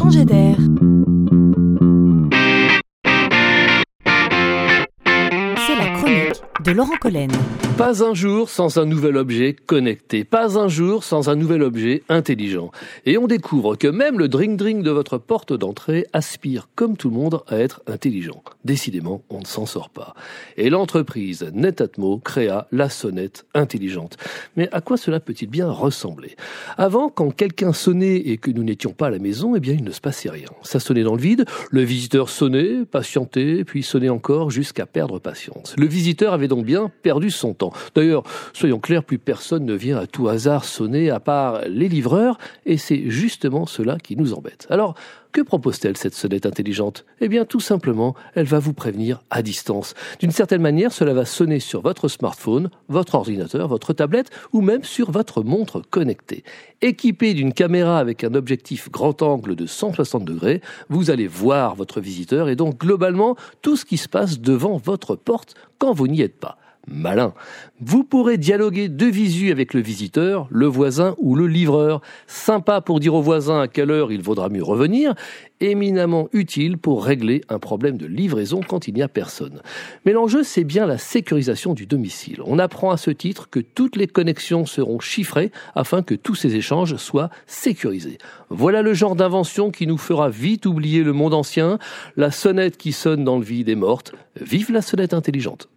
changer d'air. C'est la chronique de Laurent Collen. Pas un jour sans un nouvel objet connecté, pas un jour sans un nouvel objet intelligent. Et on découvre que même le drink-drink de votre porte d'entrée aspire, comme tout le monde, à être intelligent. Décidément, on ne s'en sort pas. Et l'entreprise Netatmo créa la sonnette intelligente. Mais à quoi cela peut-il bien ressembler? Avant, quand quelqu'un sonnait et que nous n'étions pas à la maison, eh bien, il ne se passait rien. Ça sonnait dans le vide, le visiteur sonnait, patientait, puis sonnait encore jusqu'à perdre patience. Le visiteur avait donc bien perdu son temps. D'ailleurs, soyons clairs, plus personne ne vient à tout hasard sonner à part les livreurs, et c'est justement cela qui nous embête. Alors, que propose-t-elle cette sonnette intelligente? Eh bien, tout simplement, elle va vous prévenir à distance. D'une certaine manière, cela va sonner sur votre smartphone, votre ordinateur, votre tablette ou même sur votre montre connectée. Équipé d'une caméra avec un objectif grand angle de 160 degrés, vous allez voir votre visiteur et donc globalement tout ce qui se passe devant votre porte quand vous n'y êtes pas malin. Vous pourrez dialoguer de visu avec le visiteur, le voisin ou le livreur. Sympa pour dire au voisin à quelle heure il vaudra mieux revenir, éminemment utile pour régler un problème de livraison quand il n'y a personne. Mais l'enjeu, c'est bien la sécurisation du domicile. On apprend à ce titre que toutes les connexions seront chiffrées afin que tous ces échanges soient sécurisés. Voilà le genre d'invention qui nous fera vite oublier le monde ancien. La sonnette qui sonne dans le vide est morte. Vive la sonnette intelligente.